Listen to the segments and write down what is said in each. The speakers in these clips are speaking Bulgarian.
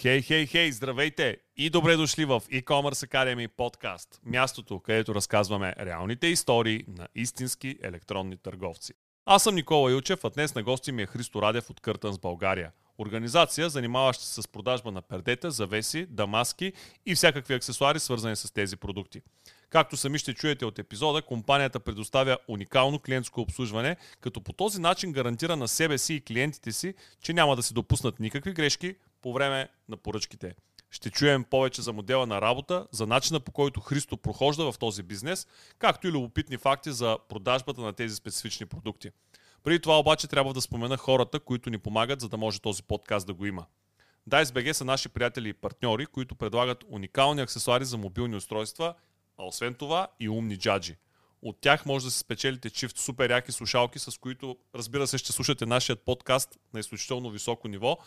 Хей, хей, хей, здравейте и добре дошли в e-commerce Academy подкаст, мястото, където разказваме реалните истории на истински електронни търговци. Аз съм Никола Илчев, а днес на гости ми е Христо Радев от Къртънс България. Организация, занимаваща се с продажба на пердета, завеси, дамаски и всякакви аксесуари, свързани с тези продукти. Както сами ще чуете от епизода, компанията предоставя уникално клиентско обслужване, като по този начин гарантира на себе си и клиентите си, че няма да се допуснат никакви грешки по време на поръчките. Ще чуем повече за модела на работа, за начина по който Христо прохожда в този бизнес, както и любопитни факти за продажбата на тези специфични продукти. Преди това обаче трябва да спомена хората, които ни помагат, за да може този подкаст да го има. DiceBG са наши приятели и партньори, които предлагат уникални аксесуари за мобилни устройства, а освен това и умни джаджи. От тях може да се спечелите чифт супер яки слушалки, с които разбира се ще слушате нашия подкаст на изключително високо ниво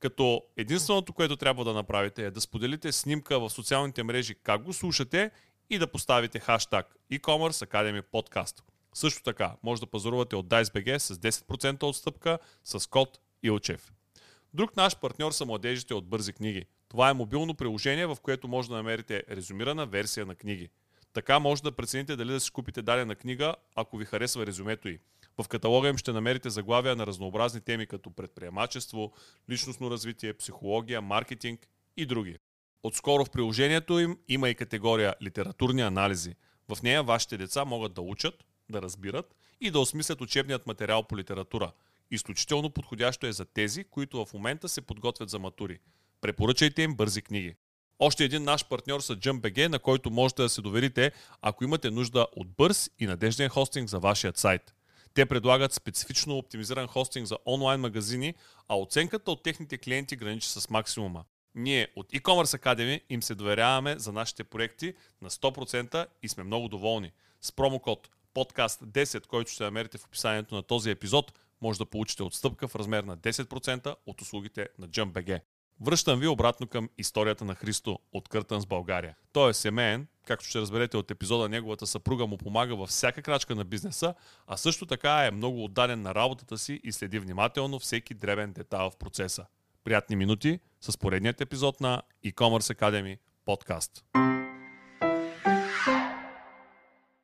като единственото, което трябва да направите е да споделите снимка в социалните мрежи как го слушате и да поставите хаштаг e-commerce Academy Podcast. Също така, може да пазарувате от DiceBG с 10% отстъпка с код ИЛЧЕВ. Друг наш партньор са младежите от Бързи книги. Това е мобилно приложение, в което може да намерите резюмирана версия на книги. Така може да прецените дали да си купите дадена книга, ако ви харесва резюмето й. В каталога им ще намерите заглавия на разнообразни теми като предприемачество, личностно развитие, психология, маркетинг и други. Отскоро в приложението им има и категория литературни анализи. В нея вашите деца могат да учат, да разбират и да осмислят учебният материал по литература. Изключително подходящо е за тези, които в момента се подготвят за матури. Препоръчайте им бързи книги. Още един наш партньор са JumpBG, на който можете да се доверите, ако имате нужда от бърз и надежден хостинг за вашият сайт. Те предлагат специфично оптимизиран хостинг за онлайн магазини, а оценката от техните клиенти граничи с максимума. Ние от e-commerce Academy им се доверяваме за нашите проекти на 100% и сме много доволни. С промокод подкаст 10, който ще намерите в описанието на този епизод, може да получите отстъпка в размер на 10% от услугите на JumpBG. Връщам ви обратно към историята на Христо от Къртън с България. Той е семейен, както ще разберете от епизода, неговата съпруга му помага във всяка крачка на бизнеса, а също така е много отдаден на работата си и следи внимателно всеки дребен детайл в процеса. Приятни минути с поредният епизод на e-commerce Academy подкаст.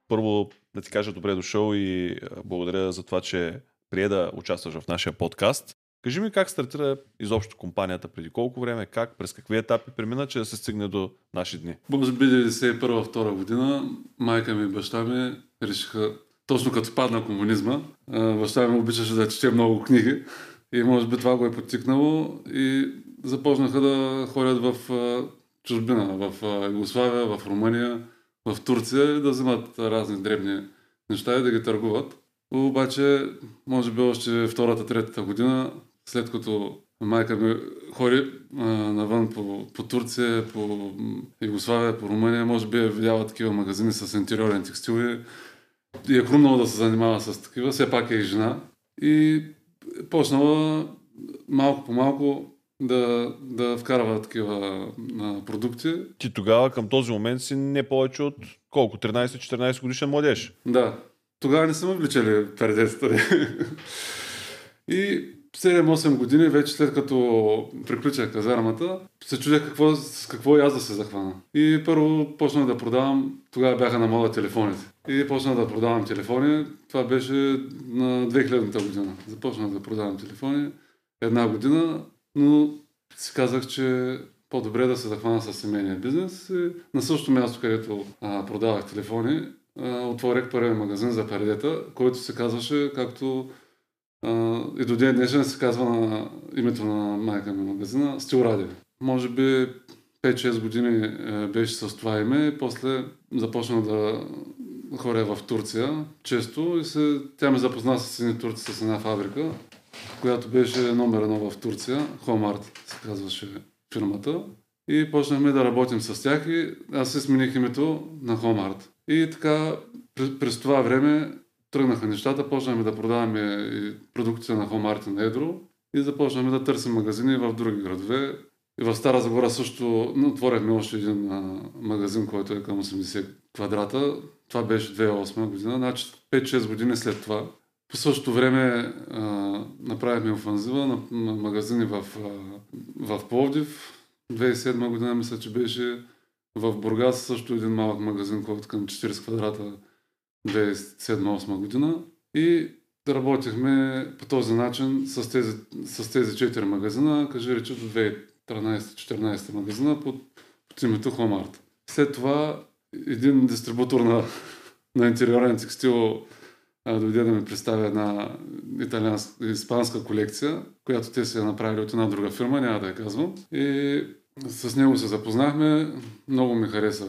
Първо да ти кажа добре дошъл и благодаря за това, че прие да участваш в нашия подкаст. Кажи ми как стартира изобщо компанията, преди колко време, как, през какви етапи премина, че да се стигне до наши дни? Може би 91-2 година майка ми и баща ми решиха, точно като падна комунизма, баща ми обичаше да чете много книги и може би това го е подтикнало и започнаха да ходят в чужбина, в Югославия, в Румъния, в Турция и да вземат разни дребни неща и да ги търгуват. Обаче, може би още втората, третата година след като майка ми ходи а, навън по, по Турция, по Югославия, по Румъния, може би е видяла такива магазини с интериорен текстил и, и е хрумнала да се занимава с такива, все пак е и жена. И почнала малко по малко да, да вкарва такива а, продукти. Ти тогава към този момент си не повече от колко? 13-14 годишен младеж? Да. Тогава не съм вличали пердетата. и 7-8 години, вече след като приключих казармата, се чудех какво, с какво и аз да се захвана. И първо почнах да продавам, тогава бяха на мода телефоните. И почнах да продавам телефони, това беше на 2000-та година. Започнах да продавам телефони една година, но си казах, че по-добре да се захвана с семейния бизнес. И на същото място, където а, продавах телефони, а, отворих първия магазин за пердета, който се казваше както и до ден днешен се казва на името на майка на магазина Стил Радио. Може би 5-6 години е, беше с това име, после започна да ходя в Турция често и се, тя ме запозна с едни турци с една фабрика, която беше номер едно в Турция, Home се казваше фирмата. И почнахме да работим с тях и аз се смених името на Home И така през това време тръгнаха нещата, почнахме да продаваме продукция на Home на Едро и започнахме да търсим магазини в други градове. И в Стара Загора също отворихме още един магазин, който е към 80 квадрата. Това беше 2008 година, значи 5-6 години след това. По същото време а, направихме офанзива на, на магазини в, а, в Пловдив, 2007 година мисля, че беше в Бургас също един малък магазин, който към 40 квадрата 2007-2008 година. И работихме по този начин с тези, с тези 4 магазина, кажи рече до 2013-2014 магазина под, под името Хомарт. След това един дистрибутор на, на интериорен текстил дойде да ми представя една италианска, испанска колекция, която те са направили от една друга фирма, няма да я казвам. И с него се запознахме, много ми хареса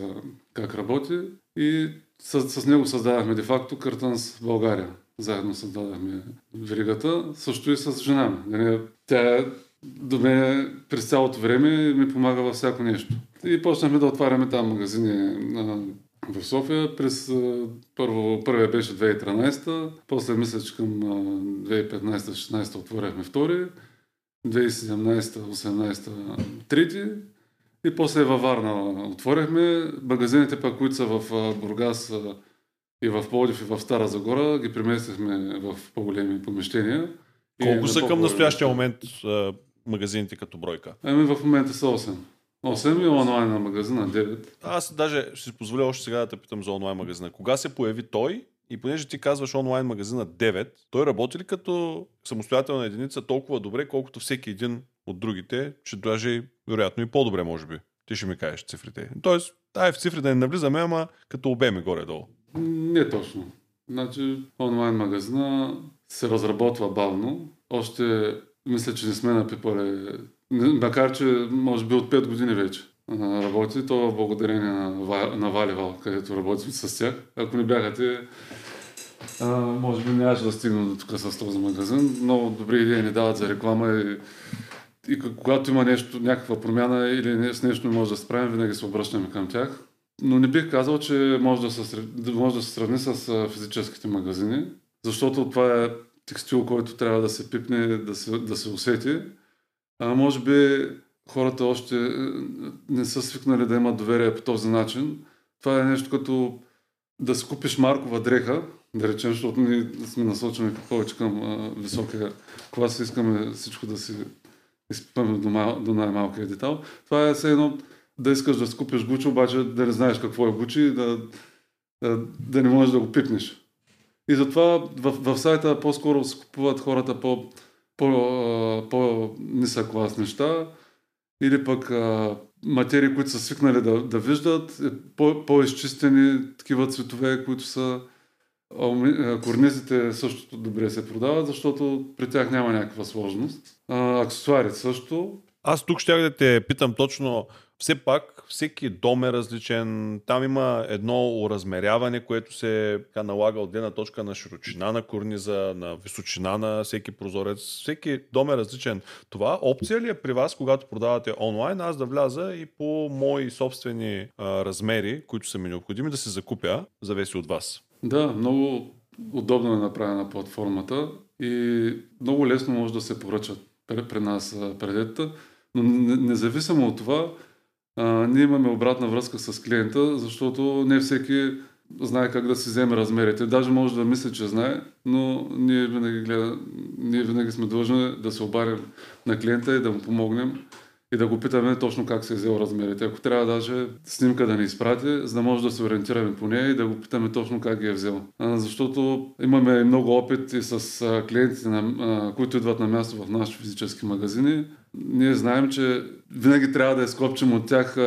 как работи и с, с него създадахме де-факто Къртънс в България. Заедно създадахме веригата, също и с жена ми. Нали, тя до мен през цялото време ми помага във всяко нещо. И почнахме да отваряме там магазини в София. През, първо, първия беше 2013, после мисля, че към 2015-16 отворяхме втори, 2017-18 трети и после във Варна отворихме. Магазините пък, които са в Бургас и в Плодив и в Стара Загора, ги преместихме в по-големи помещения. Колко са към настоящия момент магазините като бройка? Ами в момента са 8. 8 и онлайн на магазина 9. Аз даже ще си позволя още сега да те питам за онлайн магазина. Кога се появи той и понеже ти казваш онлайн магазина 9, той работи ли като самостоятелна единица толкова добре, колкото всеки един от другите, че даже вероятно и по-добре може би. Ти ще ми кажеш цифрите. Тоест, ай в цифри да не навлизаме, ама като обеме горе-долу. Не точно. Значи онлайн магазина се разработва бавно. Още мисля, че не сме напипали, макар че може би от 5 години вече работи, то благодарение на, Валивал, където работим с тях. Ако не бяха те, а, може би нямаше да стигна до тук с този магазин. Много добри идеи ни дават за реклама и, и когато има нещо, някаква промяна или с нещо не може да справим, винаги се обръщаме към тях. Но не бих казал, че може да се, може да се сравни с физическите магазини, защото това е текстил, който трябва да се пипне, да се, да се усети. А може би хората още не са свикнали да имат доверие по този начин. Това е нещо като да си купиш маркова дреха, да речем, защото ние сме насочени повече към а, високия клас и искаме всичко да си изпипаме до, мал, до най-малкия детал. Това е все едно да искаш да си купиш Гучи, обаче да не знаеш какво е Гучи и да, да, не можеш да го пипнеш. И затова в, в сайта по-скоро купуват хората по, по, по нисък клас неща или пък материи, които са свикнали да, да виждат, е по, по-изчистени такива цветове, които са Корнизите също добре се продават, защото при тях няма някаква сложност. Аксесуарите също. Аз тук ще да те питам точно все пак всеки дом е различен. Там има едно уразмеряване, което се налага от гледна точка на широчина на корниза, на височина на всеки прозорец. Всеки дом е различен. Това опция ли е при вас, когато продавате онлайн, аз да вляза и по мои собствени а, размери, които са ми необходими, да се закупя, зависи от вас? Да, много удобно е направена платформата и много лесно може да се поръчат при нас предета. Но независимо от това, а, ние имаме обратна връзка с клиента, защото не всеки знае как да си вземе размерите. Даже може да мисли, че знае, но ние винаги, гледа, ние винаги сме длъжни да се обарим на клиента и да му помогнем и да го питаме точно как се е взел размерите. Ако трябва даже снимка да ни изпрати, за да може да се ориентираме по нея и да го питаме точно как ги е взел. Защото имаме много опит и с клиентите, които идват на място в нашите физически магазини. Ние знаем, че винаги трябва да изкопчим от тях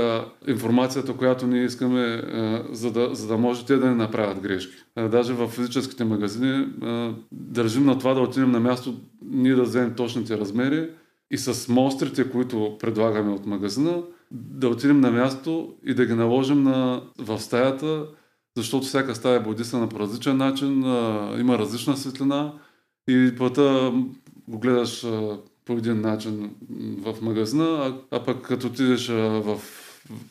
информацията, която ние искаме, за, да, за да може те да не направят грешки. Даже в физическите магазини държим на това да отидем на място, ние да вземем точните размери, и с монстрите, които предлагаме от магазина, да отидем на място и да ги наложим на, в стаята, защото всяка стая е бодисана по различен начин, а, има различна светлина и плата го гледаш а, по един начин в магазина, а, а пък като отидеш а, в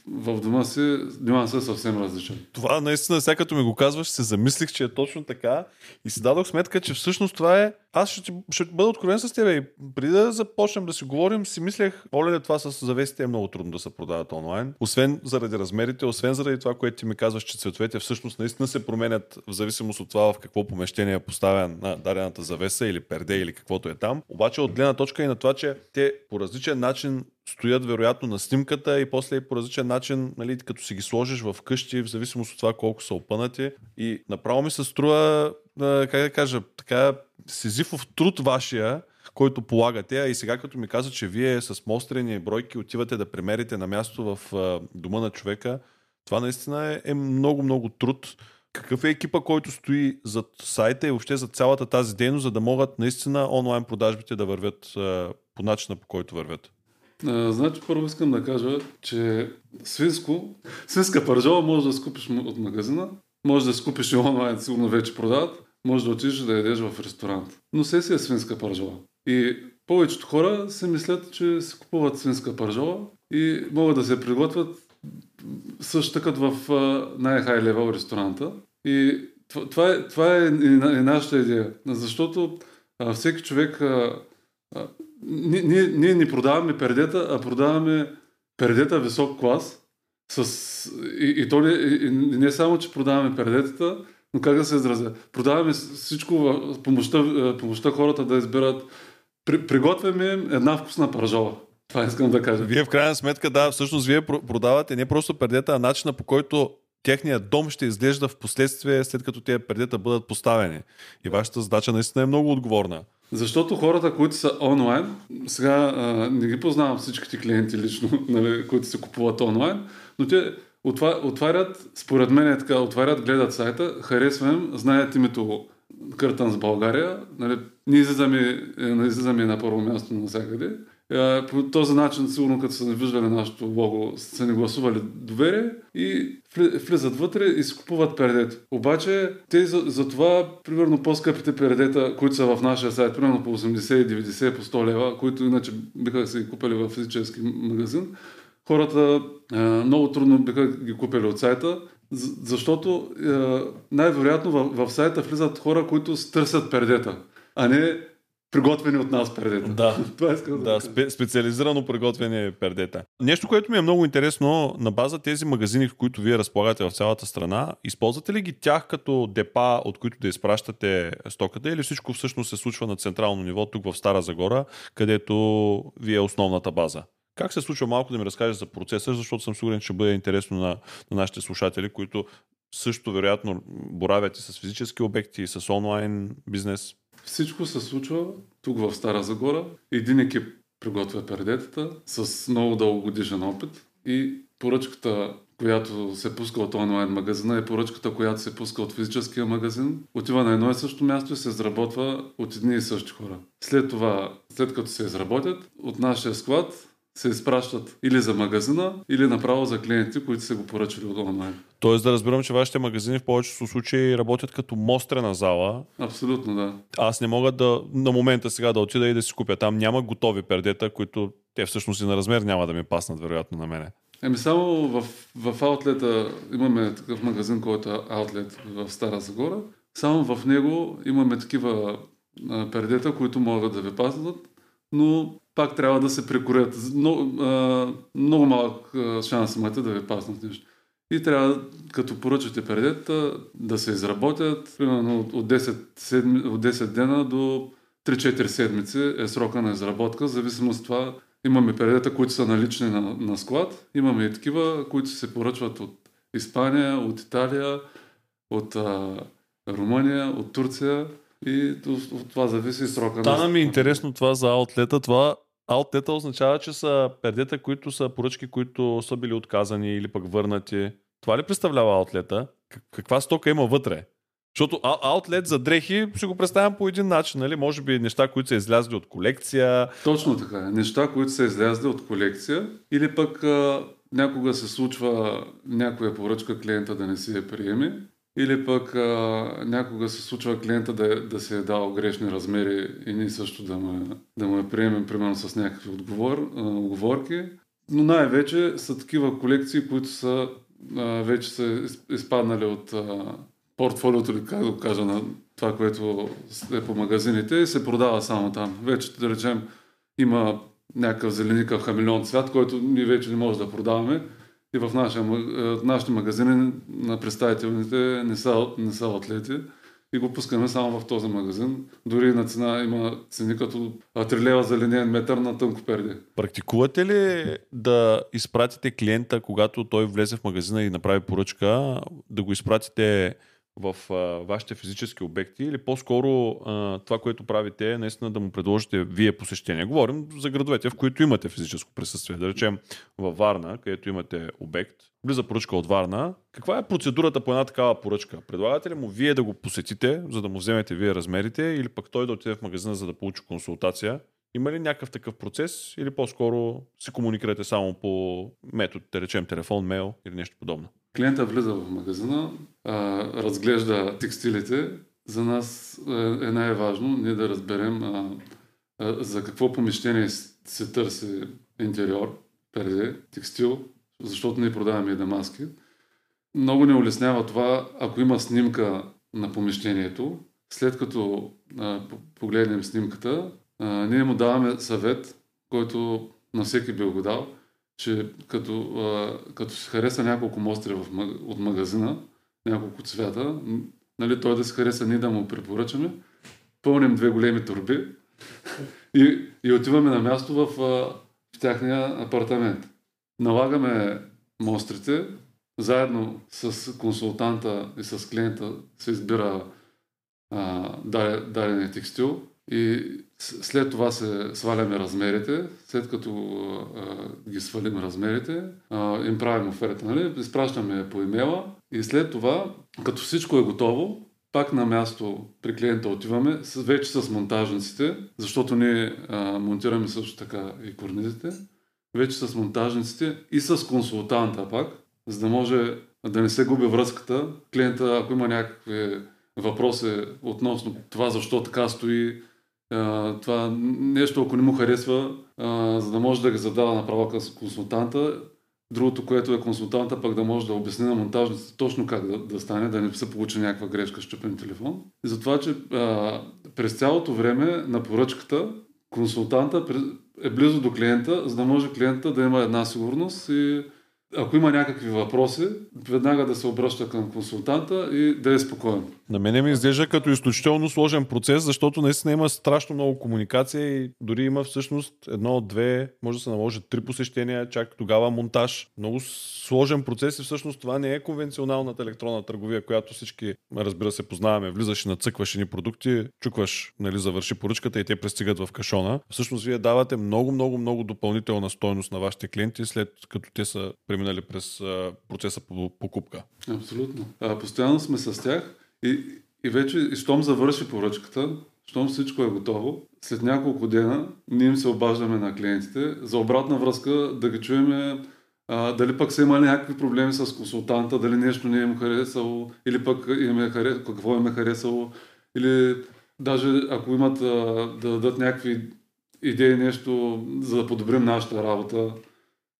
в дома си нюансът е съвсем различен. Това наистина, сега като ми го казваш, се замислих, че е точно така и си дадох сметка, че всъщност това е... Аз ще, ще бъда откровен с теб и преди да започнем да си говорим, си мислех, оле, това с завесите е много трудно да се продават онлайн. Освен заради размерите, освен заради това, което ти ми казваш, че цветовете всъщност наистина се променят в зависимост от това в какво помещение е поставен на дадената завеса или перде или каквото е там. Обаче от гледна точка и на това, че те по различен начин стоят вероятно на снимката и после по различен начин, нали, като си ги сложиш в къщи, в зависимост от това колко са опънати. И направо ми се струва, как да кажа, така сизифов труд вашия, който полагате. А и сега като ми каза, че вие с мострени бройки отивате да премерите на място в дома на човека, това наистина е, е много, много труд. Какъв е екипа, който стои зад сайта и въобще за цялата тази дейност, за да могат наистина онлайн продажбите да вървят по начина по който вървят? А, значи първо искам да кажа, че свинско, свинска пържола може да скупиш от магазина, може да скупиш и онлайн, сигурно вече продават, може да отидеш да ядеш в ресторант. Но се си е свинска пържола. И повечето хора си мислят, че си купуват свинска пържола и могат да се приготвят също така в най-хай левел ресторанта. И това е, това е и нашата идея. Защото всеки човек ние, ние, ние не продаваме пердета, а продаваме пердета висок клас. С, и, и то не, и, не само, че продаваме пердетата, но как да се изразя? Продаваме всичко, помощта, помощта хората да изберат. При, приготвяме една вкусна пържола. Това искам да кажа. Вие в крайна сметка, да, всъщност вие продавате не просто пердета, а начина по който техният дом ще изглежда в последствие, след като тези пердета бъдат поставени. И вашата задача наистина е много отговорна. Защото хората, които са онлайн, сега а, не ги познавам всичките клиенти лично, нали, които се купуват онлайн, но те отварят, според мен е така, отварят, гледат сайта, харесвам, знаят името Къртън с България, нали, ние излизаме, е, излизаме на първо място навсякъде. е, по този начин, сигурно като са виждали нашето лого, са ни гласували доверие и влизат вътре и си купуват пердето. Обаче, те за, за това, примерно по-скъпите пердета, които са в нашия сайт, примерно по 80, 90, по 100 лева, които иначе биха се купили в физически магазин, хората е, много трудно биха ги купили от сайта, защото е, най-вероятно в, в сайта влизат хора, които търсят пердета, а не приготвени от нас пердета. Да, Това искам да, да спе, специализирано приготвени пердета. Нещо, което ми е много интересно, на база тези магазини, в които вие разполагате в цялата страна, използвате ли ги тях като депа, от които да изпращате стоката или всичко всъщност се случва на централно ниво, тук в Стара Загора, където ви е основната база? Как се случва малко да ми разкажеш за процеса, защото съм сигурен, че ще бъде интересно на, на нашите слушатели, които също вероятно боравят и с физически обекти, и с онлайн бизнес. Всичко се случва тук в Стара Загора. Един екип приготвя пердетата с много дългогодишен опит и поръчката, която се пуска от онлайн магазина и поръчката, която се пуска от физическия магазин, отива на едно и също място и се изработва от едни и същи хора. След това, след като се изработят, от нашия склад се изпращат или за магазина, или направо за клиенти, които са го поръчали от онлайн. Тоест да разбирам, че вашите магазини в повечето случаи работят като мострена зала. Абсолютно, да. Аз не мога да на момента сега да отида и да си купя. Там няма готови пердета, които те всъщност и на размер няма да ми паснат, вероятно, на мене. Еми само в, в аутлета имаме такъв магазин, който е аутлет в Стара Загора. Само в него имаме такива пердета, които могат да ви паснат, но пак трябва да се прекорят. Много, а, много малък шанс имате да ви паснат нещо. И трябва, като поръчате предета, да се изработят, примерно от 10, седми, от 10 дена до 3-4 седмици е срока на изработка. В зависимост от това имаме предета, които са налични на, на склад. Имаме и такива, които се поръчват от Испания, от Италия, от а, Румъния, от Турция. И от, от това зависи срока. Стана ми интересно това за аутлета. Това Аутлета означава, че са пердета, които са поръчки, които са били отказани или пък върнати. Това ли представлява аутлета? Каква стока има вътре? Защото аутлет за дрехи ще го представям по един начин, нали? Може би неща, които са излязли от колекция. Точно така. Неща, които са излязли от колекция. Или пък а, някога се случва някоя поръчка клиента да не си я приеме или пък а, някога се случва клиента да, да се е дал грешни размери и ние също да му, да я приемем, примерно с някакви отговор, а, оговорки. Но най-вече са такива колекции, които са а, вече са изпаднали от а, портфолиото, или как да го кажа, на това, което е по магазините и се продава само там. Вече, да речем, има някакъв зеленикъв хамелеон цвят, който ние вече не можем да продаваме и в нашия, нашите магазини на представителните не са, не са атлети и го пускаме само в този магазин. Дори на цена има цени като 3 лева за линейен метър на тънко перде. Практикувате ли да изпратите клиента, когато той влезе в магазина и направи поръчка, да го изпратите в а, вашите физически обекти или по-скоро а, това, което правите е наистина да му предложите вие посещение. Говорим за градовете, в които имате физическо присъствие. Да речем във Варна, където имате обект, влиза поръчка от Варна. Каква е процедурата по една такава поръчка? Предлагате ли му вие да го посетите, за да му вземете вие размерите или пък той да отиде в магазина, за да получи консултация? Има ли някакъв такъв процес или по-скоро си комуникирате само по метод, да речем телефон, мейл или нещо подобно? Клиента влиза в магазина, разглежда текстилите. За нас е, е най-важно ние да разберем за какво помещение се търси интериор, перде, текстил, защото ние продаваме и дамаски. Много не улеснява това, ако има снимка на помещението, след като погледнем снимката, ние му даваме съвет, който на всеки би го дал, че като, а, като се хареса няколко мостри в, от магазина, няколко цвята, нали, той да се хареса, ние да му препоръчаме, пълним две големи турби и, и отиваме на място в, в тяхния апартамент. Налагаме мострите, заедно с консултанта и с клиента се избира а, дадения текстил и след това се сваляме размерите. След като а, ги свалим размерите, а, им правим оферта. Нали? Изпращаме по имейла и след това, като всичко е готово, пак на място при клиента отиваме, вече с монтажниците, защото ние а, монтираме също така и корнизите, вече с монтажниците и с консултанта пак, за да може да не се губи връзката. Клиента, ако има някакви въпроси относно това защо така стои, това нещо, ако не му харесва, за да може да ги задава направо към консултанта. Другото, което е консултанта, пък да може да обясни на монтажниците точно как да, да стане, да не се получи някаква грешка с чупен телефон. И затова, че а, през цялото време на поръчката консултанта е близо до клиента, за да може клиента да има една сигурност и ако има някакви въпроси, веднага да се обръща към консултанта и да е спокоен. На мене ми изглежда като изключително сложен процес, защото наистина има страшно много комуникация и дори има всъщност едно, две, може да се наложат три посещения, чак тогава монтаж. Много сложен процес и всъщност това не е конвенционалната електронна търговия, която всички, разбира се, познаваме. Влизаш и нацъкваш ни продукти, чукваш, нали, завърши поръчката и те пристигат в кашона. Всъщност вие давате много, много, много допълнителна стойност на вашите клиенти, след като те са преминали през процеса по покупка. Абсолютно. А, постоянно сме с тях и, и вече, и щом завърши поръчката, щом всичко е готово, след няколко дена ние им се обаждаме на клиентите за обратна връзка да ги чуеме а, дали пък са имали някакви проблеми с консултанта, дали нещо не им е харесало, или пък им е харес... какво им е харесало, или даже ако имат а, да дадат някакви идеи, нещо, за да подобрим нашата работа.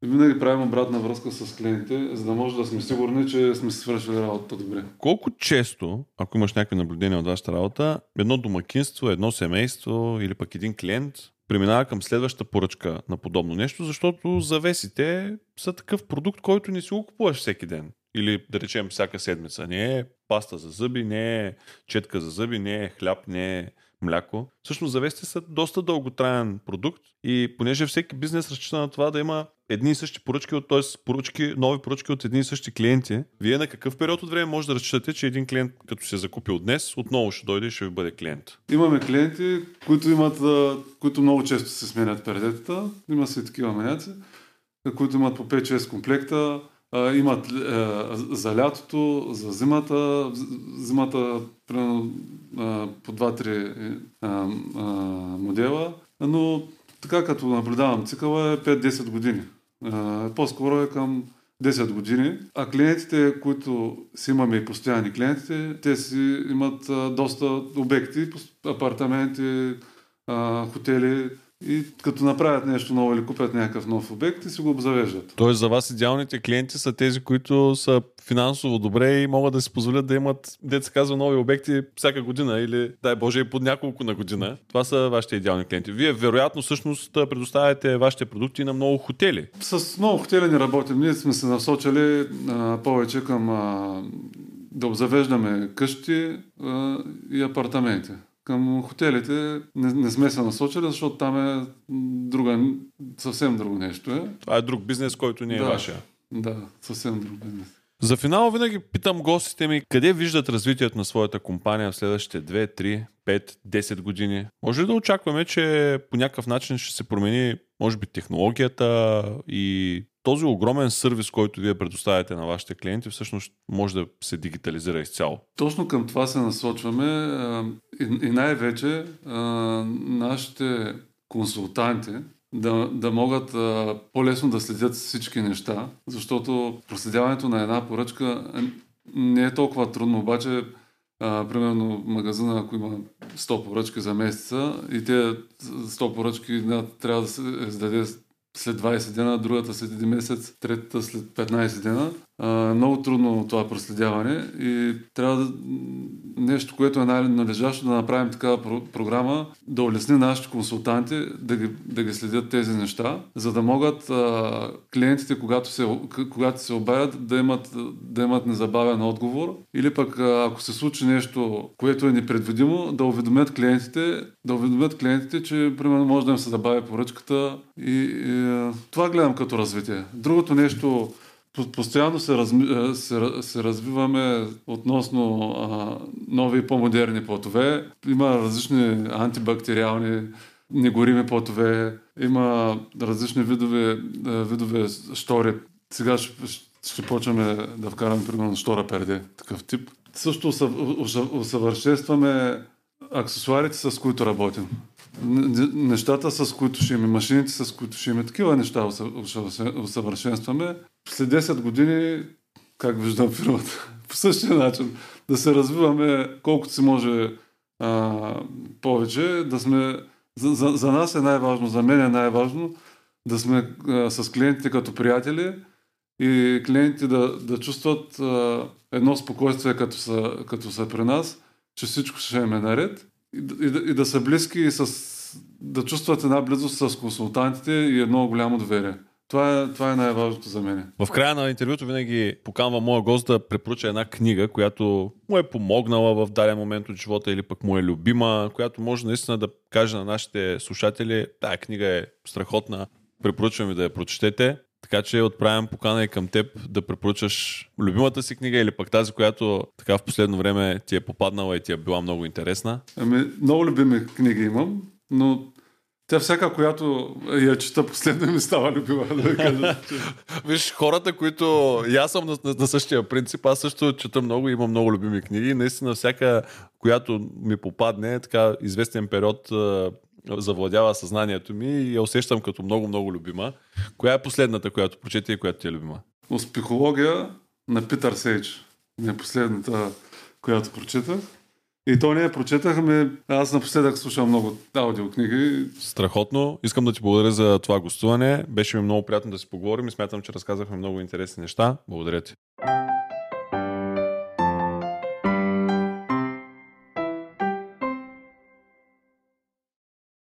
Винаги правим обратна връзка с клиентите, за да може да сме сигурни, че сме се свършили работата добре. Колко често, ако имаш някакви наблюдения от вашата работа, едно домакинство, едно семейство или пък един клиент преминава към следващата поръчка на подобно нещо, защото завесите са такъв продукт, който не си го купуваш всеки ден. Или да речем всяка седмица. Не е паста за зъби, не е четка за зъби, не е хляб, не е мляко. Всъщност завесите са доста дълготраен продукт и понеже всеки бизнес разчита на това да има едни и същи поръчки, т.е. поръчки, нови поръчки от едни и същи клиенти, вие на какъв период от време може да разчитате, че един клиент, като се е закупил днес, отново ще дойде и ще ви бъде клиент? Имаме клиенти, които, имат, които много често се сменят пердетата. Има си такива маняци, които имат по 5-6 комплекта. Имат за лятото, за зимата. Зимата примерно, по 2-3 модела. Но така като наблюдавам цикъла е 5-10 години. По-скоро е към 10 години. А клиентите, които си имаме и постоянни клиентите, те си имат доста обекти, апартаменти, хотели, и като направят нещо ново или купят някакъв нов обект и си го обзавеждат. Тоест за вас идеалните клиенти са тези, които са финансово добре и могат да си позволят да имат, деца казва, нови обекти всяка година или дай Боже и под няколко на година. Това са вашите идеални клиенти. Вие вероятно всъщност предоставяте вашите продукти на много хотели. С много хотели не работим. Ние сме се насочили а, повече към а, да обзавеждаме къщи а, и апартаменти. Към хотелите не, не сме се насочили, защото там е друга, съвсем друго нещо е. Това е друг бизнес, който не е Да. вашия. Да, съвсем друг бизнес. За финал винаги питам гостите ми къде виждат развитието на своята компания в следващите 2, 3, 5, 10 години. Може ли да очакваме, че по някакъв начин ще се промени, може би, технологията и този огромен сервис, който вие предоставяте на вашите клиенти, всъщност може да се дигитализира изцяло? Точно към това се насочваме и, най-вече нашите консултанти да, да могат по-лесно да следят всички неща, защото проследяването на една поръчка не е толкова трудно, обаче примерно магазина, ако има 100 поръчки за месеца и те 100 поръчки трябва да се издаде след 20 дена, другата след един месец, третата след 15 дена. Много трудно това проследяване и трябва да, нещо, което е най-належащо да направим такава про- програма, да улесни нашите консултанти да ги, да ги следят тези неща, за да могат а, клиентите, когато се, когато се обадят, да имат, да имат незабавен отговор или пък ако се случи нещо, което е непредвидимо, да уведомят клиентите, да уведомят клиентите, че примерно може да им се забави поръчката и, и това гледам като развитие. Другото нещо, Постоянно се, разми, а, се, се развиваме относно а, нови и по-модерни платове. Има различни антибактериални негорими платове, има различни видове, а, видове штори. Сега ще, ще почваме да вкараме примерно штора перде, такъв тип. Също усъвършенстваме аксесуарите, с които работим. Нещата, с които ще имаме, машините, с които ще имаме, такива неща уша- усъвършенстваме. След 10 години, как виждам фирмата, по същия начин, да се развиваме колкото се може а, повече, да сме... За, за, за нас е най-важно, за мен е най-важно да сме а, с клиентите като приятели и клиентите да, да чувстват а, едно спокойствие като са, като са при нас, че всичко ще им е наред и, и, и да са близки и с, да чувстват една близост с консултантите и едно голямо доверие. Това е, това е най-важното за мен. В края на интервюто винаги поканва моя гост да препоръча една книга, която му е помогнала в даден момент от живота или пък му е любима, която може наистина да каже на нашите слушатели, тая книга е страхотна, препоръчвам ви да я прочетете. Така че отправям покана и към теб да препоръчаш любимата си книга или пък тази, която така в последно време ти е попаднала и ти е била много интересна. Ами, много любими книги имам, но тя всяка, която я чета последно ми става любима, да кажа. Виж, хората, които... И аз съм на, на, на същия принцип, аз също чета много, имам много любими книги. Наистина, всяка, която ми попадне, така известен период завладява съзнанието ми и я усещам като много-много любима. Коя е последната, която прочете и която ти е любима? Успехология на Питър Сейдж. Не е последната, която прочетах. И то не я прочетах, ами аз напоследък слушам много аудиокниги. Страхотно. Искам да ти благодаря за това гостуване. Беше ми много приятно да си поговорим и смятам, че разказахме много интересни неща. Благодаря ти.